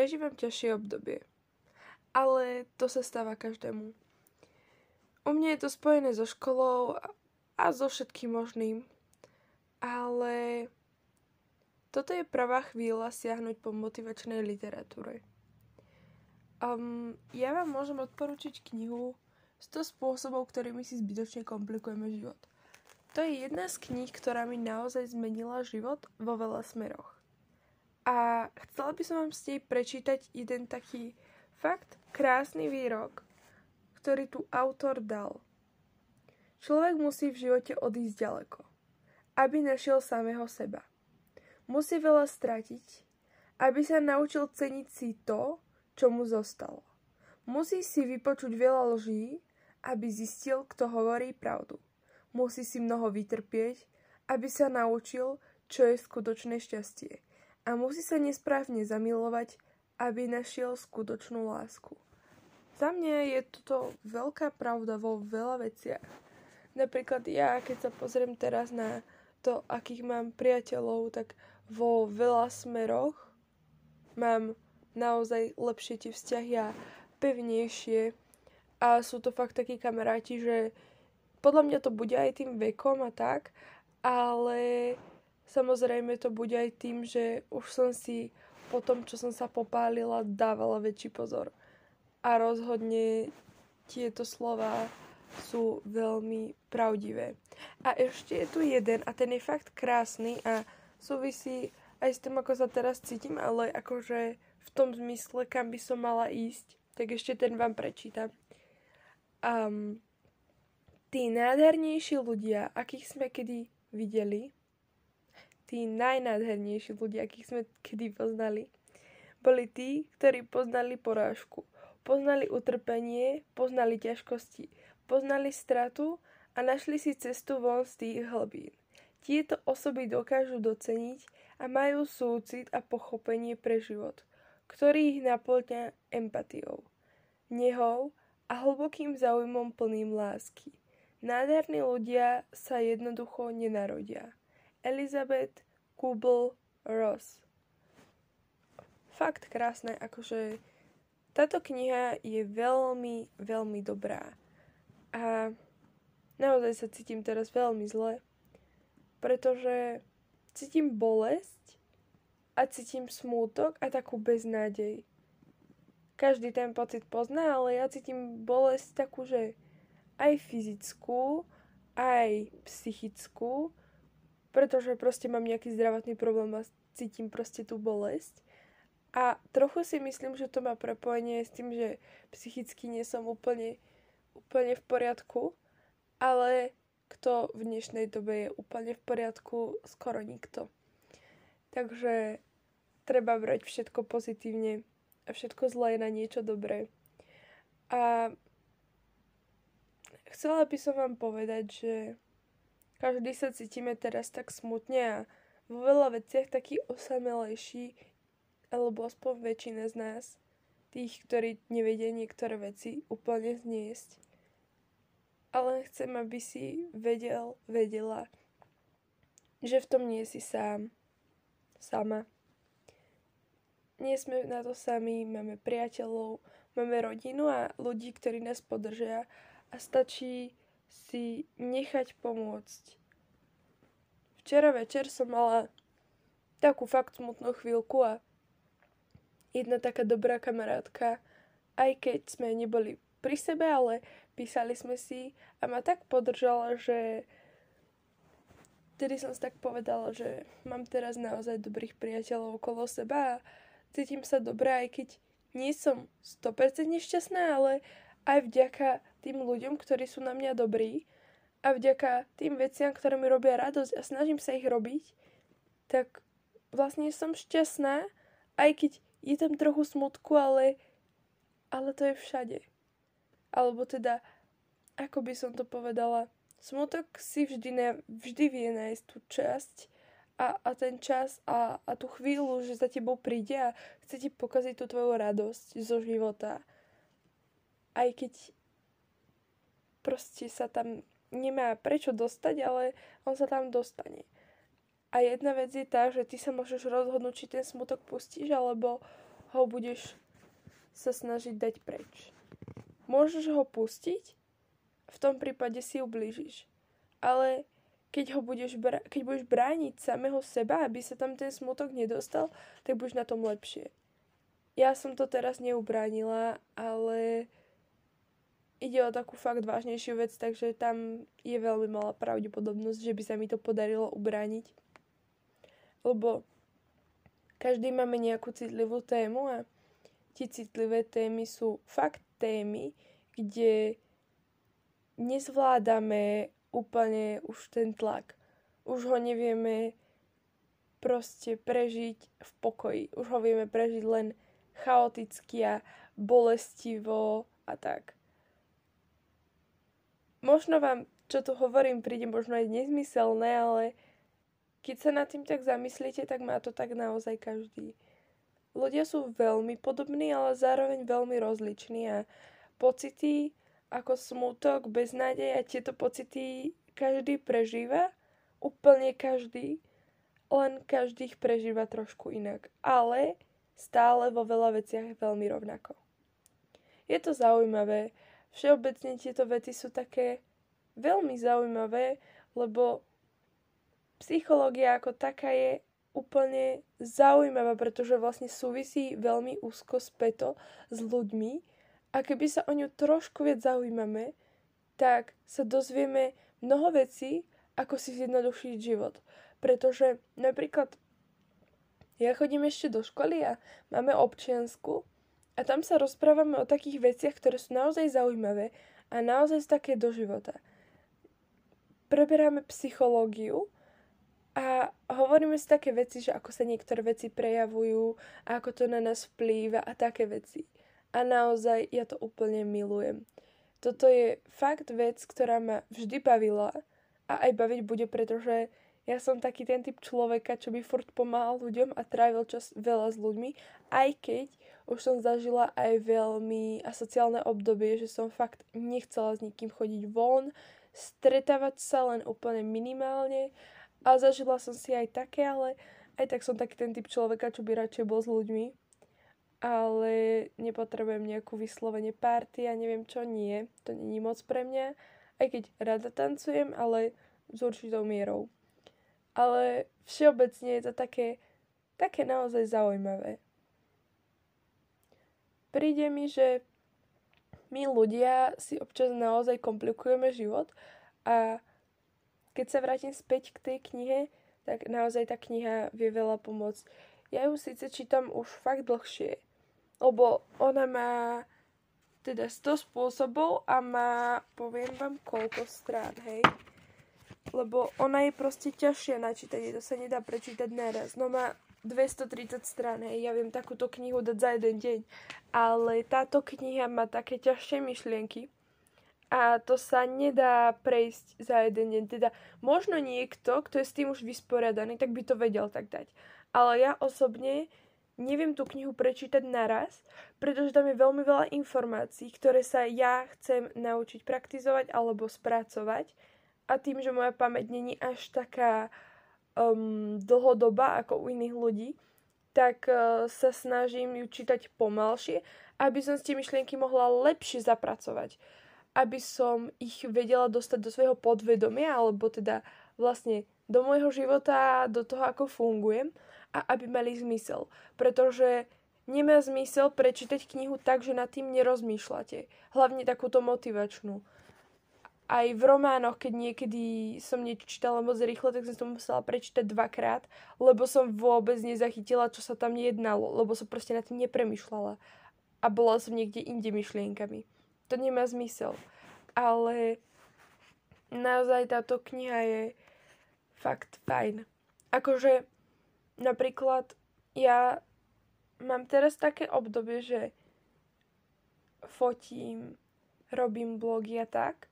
prežívam ťažšie obdobie. Ale to sa stáva každému. U mňa je to spojené so školou a so všetkým možným. Ale toto je pravá chvíľa siahnuť po motivačnej literatúre. Um, ja vám môžem odporučiť knihu 100 spôsobov, ktorými si zbytočne komplikujeme život. To je jedna z kníh, ktorá mi naozaj zmenila život vo veľa smeroch. A chcela by som vám z nej prečítať jeden taký fakt krásny výrok, ktorý tu autor dal. Človek musí v živote odísť ďaleko, aby našiel samého seba. Musí veľa stratiť, aby sa naučil ceniť si to, čo mu zostalo. Musí si vypočuť veľa lží, aby zistil, kto hovorí pravdu musí si mnoho vytrpieť, aby sa naučil, čo je skutočné šťastie. A musí sa nesprávne zamilovať, aby našiel skutočnú lásku. Za mňa je toto veľká pravda vo veľa veciach. Napríklad ja, keď sa pozriem teraz na to, akých mám priateľov, tak vo veľa smeroch mám naozaj lepšie tie vzťahy a pevnejšie. A sú to fakt takí kamaráti, že podľa mňa to bude aj tým vekom a tak, ale samozrejme to bude aj tým, že už som si po tom, čo som sa popálila, dávala väčší pozor. A rozhodne tieto slova sú veľmi pravdivé. A ešte je tu jeden a ten je fakt krásny a súvisí aj s tým, ako sa teraz cítim, ale akože v tom zmysle, kam by som mala ísť, tak ešte ten vám prečítam. Um, Tí nádhernejší ľudia, akých sme kedy videli, tí najnádhernejší ľudia, akých sme kedy poznali, boli tí, ktorí poznali porážku, poznali utrpenie, poznali ťažkosti, poznali stratu a našli si cestu von z tých hlbín. Tieto osoby dokážu doceniť a majú súcit a pochopenie pre život, ktorý ich naplňa empatiou, nehou a hlbokým záujmom plným lásky. Nádherní ľudia sa jednoducho nenarodia. Elizabeth Kubel-Ross Fakt krásne, akože táto kniha je veľmi, veľmi dobrá. A naozaj sa cítim teraz veľmi zle, pretože cítim bolesť a cítim smútok a takú beznádej. Každý ten pocit pozná, ale ja cítim bolesť takú, že aj fyzickú, aj psychickú, pretože proste mám nejaký zdravotný problém a cítim proste tú bolesť. A trochu si myslím, že to má prepojenie s tým, že psychicky nie som úplne, úplne v poriadku, ale kto v dnešnej dobe je úplne v poriadku, skoro nikto. Takže treba brať všetko pozitívne a všetko zlé na niečo dobré. A Chcela by som vám povedať, že každý sa cítime teraz tak smutne a vo veľa veciach taký osamelejší, alebo aspoň väčšina z nás, tých, ktorí nevedia niektoré veci úplne zniesť. Ale chcem, aby si vedel, vedela, že v tom nie si sám. Sama. Nie sme na to sami, máme priateľov, máme rodinu a ľudí, ktorí nás podržia a stačí si nechať pomôcť. Včera večer som mala takú fakt smutnú chvíľku a jedna taká dobrá kamarátka, aj keď sme neboli pri sebe, ale písali sme si a ma tak podržala, že vtedy som si tak povedala, že mám teraz naozaj dobrých priateľov okolo seba a cítim sa dobré, aj keď nie som 100% šťastná, ale aj vďaka tým ľuďom, ktorí sú na mňa dobrí a vďaka tým veciam, ktoré mi robia radosť a snažím sa ich robiť, tak vlastne som šťastná, aj keď je tam trochu smutku, ale, ale to je všade. Alebo teda, ako by som to povedala, smutok si vždy, ne, vždy vie nájsť tú časť a, a ten čas a, a tú chvíľu, že za tebou príde a chce ti pokaziť tú tvoju radosť zo života. Aj keď proste sa tam nemá prečo dostať, ale on sa tam dostane. A jedna vec je tá, že ty sa môžeš rozhodnúť, či ten smutok pustíš, alebo ho budeš sa snažiť dať preč. Môžeš ho pustiť, v tom prípade si ublížiš. Ale keď, ho budeš, bra- keď budeš brániť samého seba, aby sa tam ten smutok nedostal, tak budeš na tom lepšie. Ja som to teraz neubránila, ale ide o takú fakt vážnejšiu vec, takže tam je veľmi malá pravdepodobnosť, že by sa mi to podarilo ubrániť. Lebo každý máme nejakú citlivú tému a tie citlivé témy sú fakt témy, kde nezvládame úplne už ten tlak. Už ho nevieme proste prežiť v pokoji. Už ho vieme prežiť len chaoticky a bolestivo a tak. Možno vám, čo tu hovorím, príde možno aj nezmyselné, ale keď sa nad tým tak zamyslíte, tak má to tak naozaj každý. Ľudia sú veľmi podobní, ale zároveň veľmi rozliční a pocity ako smutok, beznádej a tieto pocity každý prežíva, úplne každý, len každý ich prežíva trošku inak, ale stále vo veľa veciach veľmi rovnako. Je to zaujímavé, všeobecne tieto veci sú také veľmi zaujímavé, lebo psychológia ako taká je úplne zaujímavá, pretože vlastne súvisí veľmi úzko späto s ľuďmi a keby sa o ňu trošku viac zaujímame, tak sa dozvieme mnoho vecí, ako si zjednodušiť život. Pretože napríklad ja chodím ešte do školy a máme občiansku a tam sa rozprávame o takých veciach, ktoré sú naozaj zaujímavé a naozaj také do života. Preberáme psychológiu, a hovoríme si také veci, že ako sa niektoré veci prejavujú, a ako to na nás vplýva a také veci. A naozaj ja to úplne milujem. Toto je fakt vec, ktorá ma vždy bavila a aj baviť bude, pretože ja som taký ten typ človeka, čo by furt pomáhal ľuďom a trávil čas veľa s ľuďmi, aj keď už som zažila aj veľmi asociálne obdobie, že som fakt nechcela s nikým chodiť von, stretávať sa len úplne minimálne a zažila som si aj také, ale aj tak som taký ten typ človeka, čo by radšej bol s ľuďmi. Ale nepotrebujem nejakú vyslovene party a neviem čo nie. To není moc pre mňa. Aj keď rada tancujem, ale s určitou mierou. Ale všeobecne je to také, také naozaj zaujímavé. Príde mi, že my ľudia si občas naozaj komplikujeme život a keď sa vrátim späť k tej knihe, tak naozaj tá kniha vie veľa pomôcť. Ja ju síce čítam už fakt dlhšie, lebo ona má teda 100 spôsobov a má, poviem vám, koľko strán, hej. Lebo ona je proste ťažšia na čítanie, to sa nedá prečítať naraz. No má 230 strán, hej, ja viem takúto knihu dať za jeden deň, ale táto kniha má také ťažšie myšlienky, a to sa nedá prejsť za jeden deň. Teda možno niekto, kto je s tým už vysporiadaný, tak by to vedel tak dať. Ale ja osobne neviem tú knihu prečítať naraz, pretože tam je veľmi veľa informácií, ktoré sa ja chcem naučiť praktizovať alebo spracovať. A tým, že moja pamäť není až taká um, dlhodobá ako u iných ľudí, tak uh, sa snažím ju čítať pomalšie, aby som si tie myšlienky mohla lepšie zapracovať aby som ich vedela dostať do svojho podvedomia, alebo teda vlastne do môjho života, do toho, ako fungujem a aby mali zmysel. Pretože nemá zmysel prečítať knihu tak, že nad tým nerozmýšľate. Hlavne takúto motivačnú. Aj v románoch, keď niekedy som niečo čítala moc rýchlo, tak som to musela prečítať dvakrát, lebo som vôbec nezachytila, čo sa tam jednalo, lebo som proste nad tým nepremýšľala. A bola som niekde inde myšlienkami to nemá zmysel. Ale naozaj táto kniha je fakt fajn. Akože napríklad ja mám teraz také obdobie, že fotím, robím blogy a tak,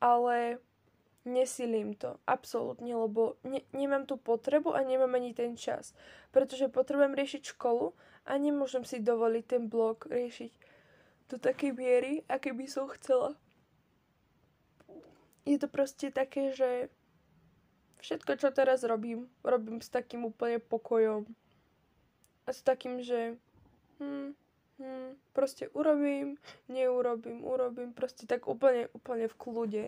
ale nesilím to, absolútne, lebo ne- nemám tú potrebu a nemám ani ten čas. Pretože potrebujem riešiť školu a nemôžem si dovoliť ten blog riešiť do takej miery, aké by som chcela. Je to proste také, že všetko, čo teraz robím, robím s takým úplne pokojom. A s takým, že hm, hm, proste urobím, neurobím, urobím, proste tak úplne, úplne v kľude.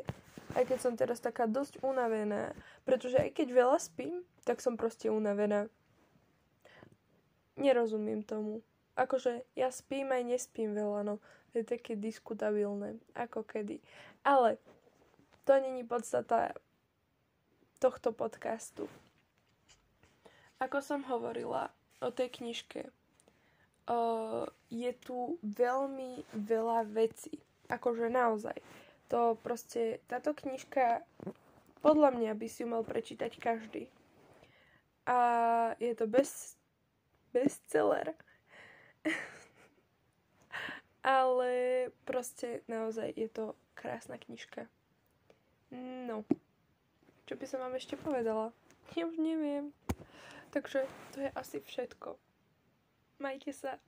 Aj keď som teraz taká dosť unavená, pretože aj keď veľa spím, tak som proste unavená. Nerozumiem tomu. Akože ja spím aj nespím veľa, no. To je také diskutabilné, ako kedy. Ale to není podstata tohto podcastu. Ako som hovorila o tej knižke, uh, je tu veľmi veľa vecí. Akože naozaj. To proste, táto knižka podľa mňa by si ju mal prečítať každý. A je to bez, bestseller. Ale proste naozaj je to krásna knižka. No. Čo by som vám ešte povedala? Ja už neviem. Takže to je asi všetko. Majte sa.